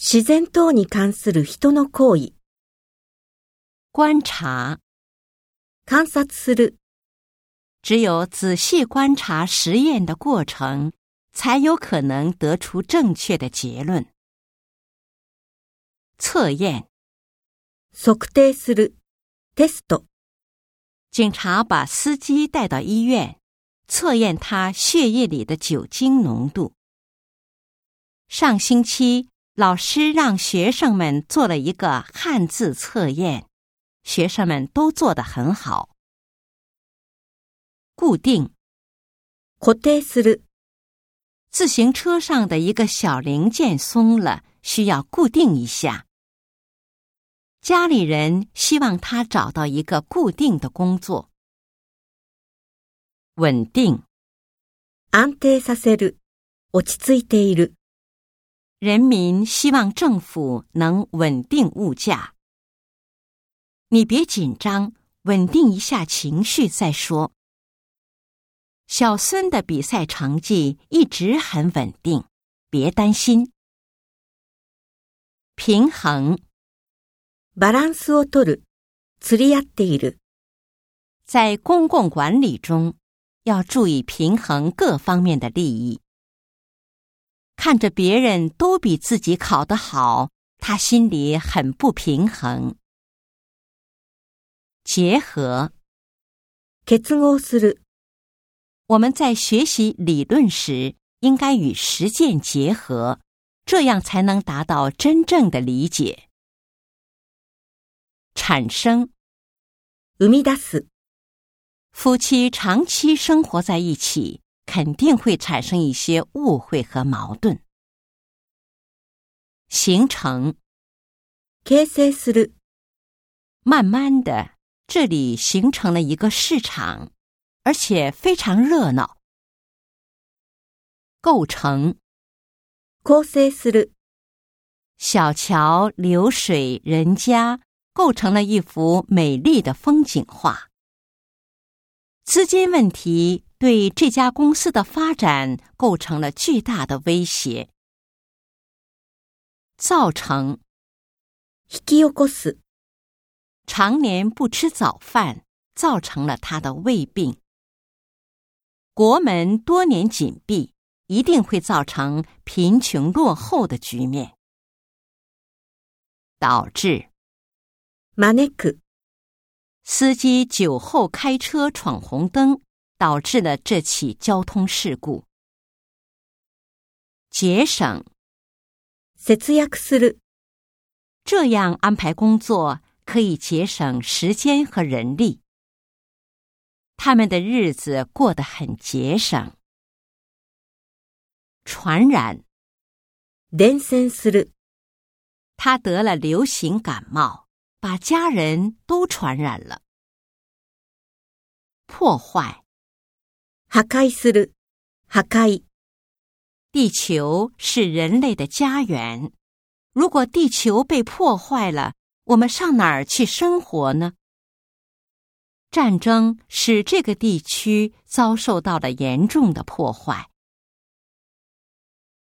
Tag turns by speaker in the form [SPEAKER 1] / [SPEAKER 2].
[SPEAKER 1] 自然等に関する人の行為、
[SPEAKER 2] 观察，
[SPEAKER 1] 観察する、
[SPEAKER 2] 只有仔细观察实验的过程，才有可能得出正确的结论。测验，
[SPEAKER 1] 測定する、テスト、
[SPEAKER 2] 警察把司机带到医院，测验他血液里的酒精浓度。上星期， 老师让学生们做了一个汉字测验，学生们都做得很好。固定，
[SPEAKER 1] 固定する、
[SPEAKER 2] 自行车上的一个小零件松了，需要固定一下。家里人希望他找到一个固定的工作。稳定，
[SPEAKER 1] 安定させる、落ち着いている。
[SPEAKER 2] 人民希望政府能稳定物价。你别紧张，稳定一下情绪再说。小孙的比赛成绩一直很稳定，别担心。平衡，
[SPEAKER 1] バランスを取る、釣り合っている。
[SPEAKER 2] 在公共管理中，要注意平衡各方面的利益。 看着别人都比自己考得好，他心里很不平衡。结合，
[SPEAKER 1] 結合する。
[SPEAKER 2] 我们在学习理论时，应该与实践结合，这样才能达到真正的理解。产生，
[SPEAKER 1] 生み出す。
[SPEAKER 2] 夫妻长期生活在一起。 肯定会产生一些误会和矛盾。形成，
[SPEAKER 1] 形成する。
[SPEAKER 2] 慢慢的，这里形成了一个市场，而且非常热闹。构成，
[SPEAKER 1] 構成する。
[SPEAKER 2] 小桥流水人家，构成了一幅美丽的风景画。资金问题。 对这家公司的发展构成了巨大的威胁。造成，
[SPEAKER 1] 引き起こす。
[SPEAKER 2] 常年不吃早饭，造成了他的胃病。国门多年紧闭，一定会造成贫穷落后的局面。导致，
[SPEAKER 1] 招く。
[SPEAKER 2] 司机酒后开车闯红灯。 导致了这起交通事故。节省，
[SPEAKER 1] 節約する。
[SPEAKER 2] 这样安排工作可以节省时间和人力。他们的日子过得很节省。传染，
[SPEAKER 1] 伝染する。
[SPEAKER 2] 他得了流行感冒，把家人都传染了。破坏。
[SPEAKER 1] 破壊する、破壊。
[SPEAKER 2] 地球是人类的家园，如果地球被破坏。了，我们上哪儿去生活呢？战争使这个地区遭受到了严重的破坏。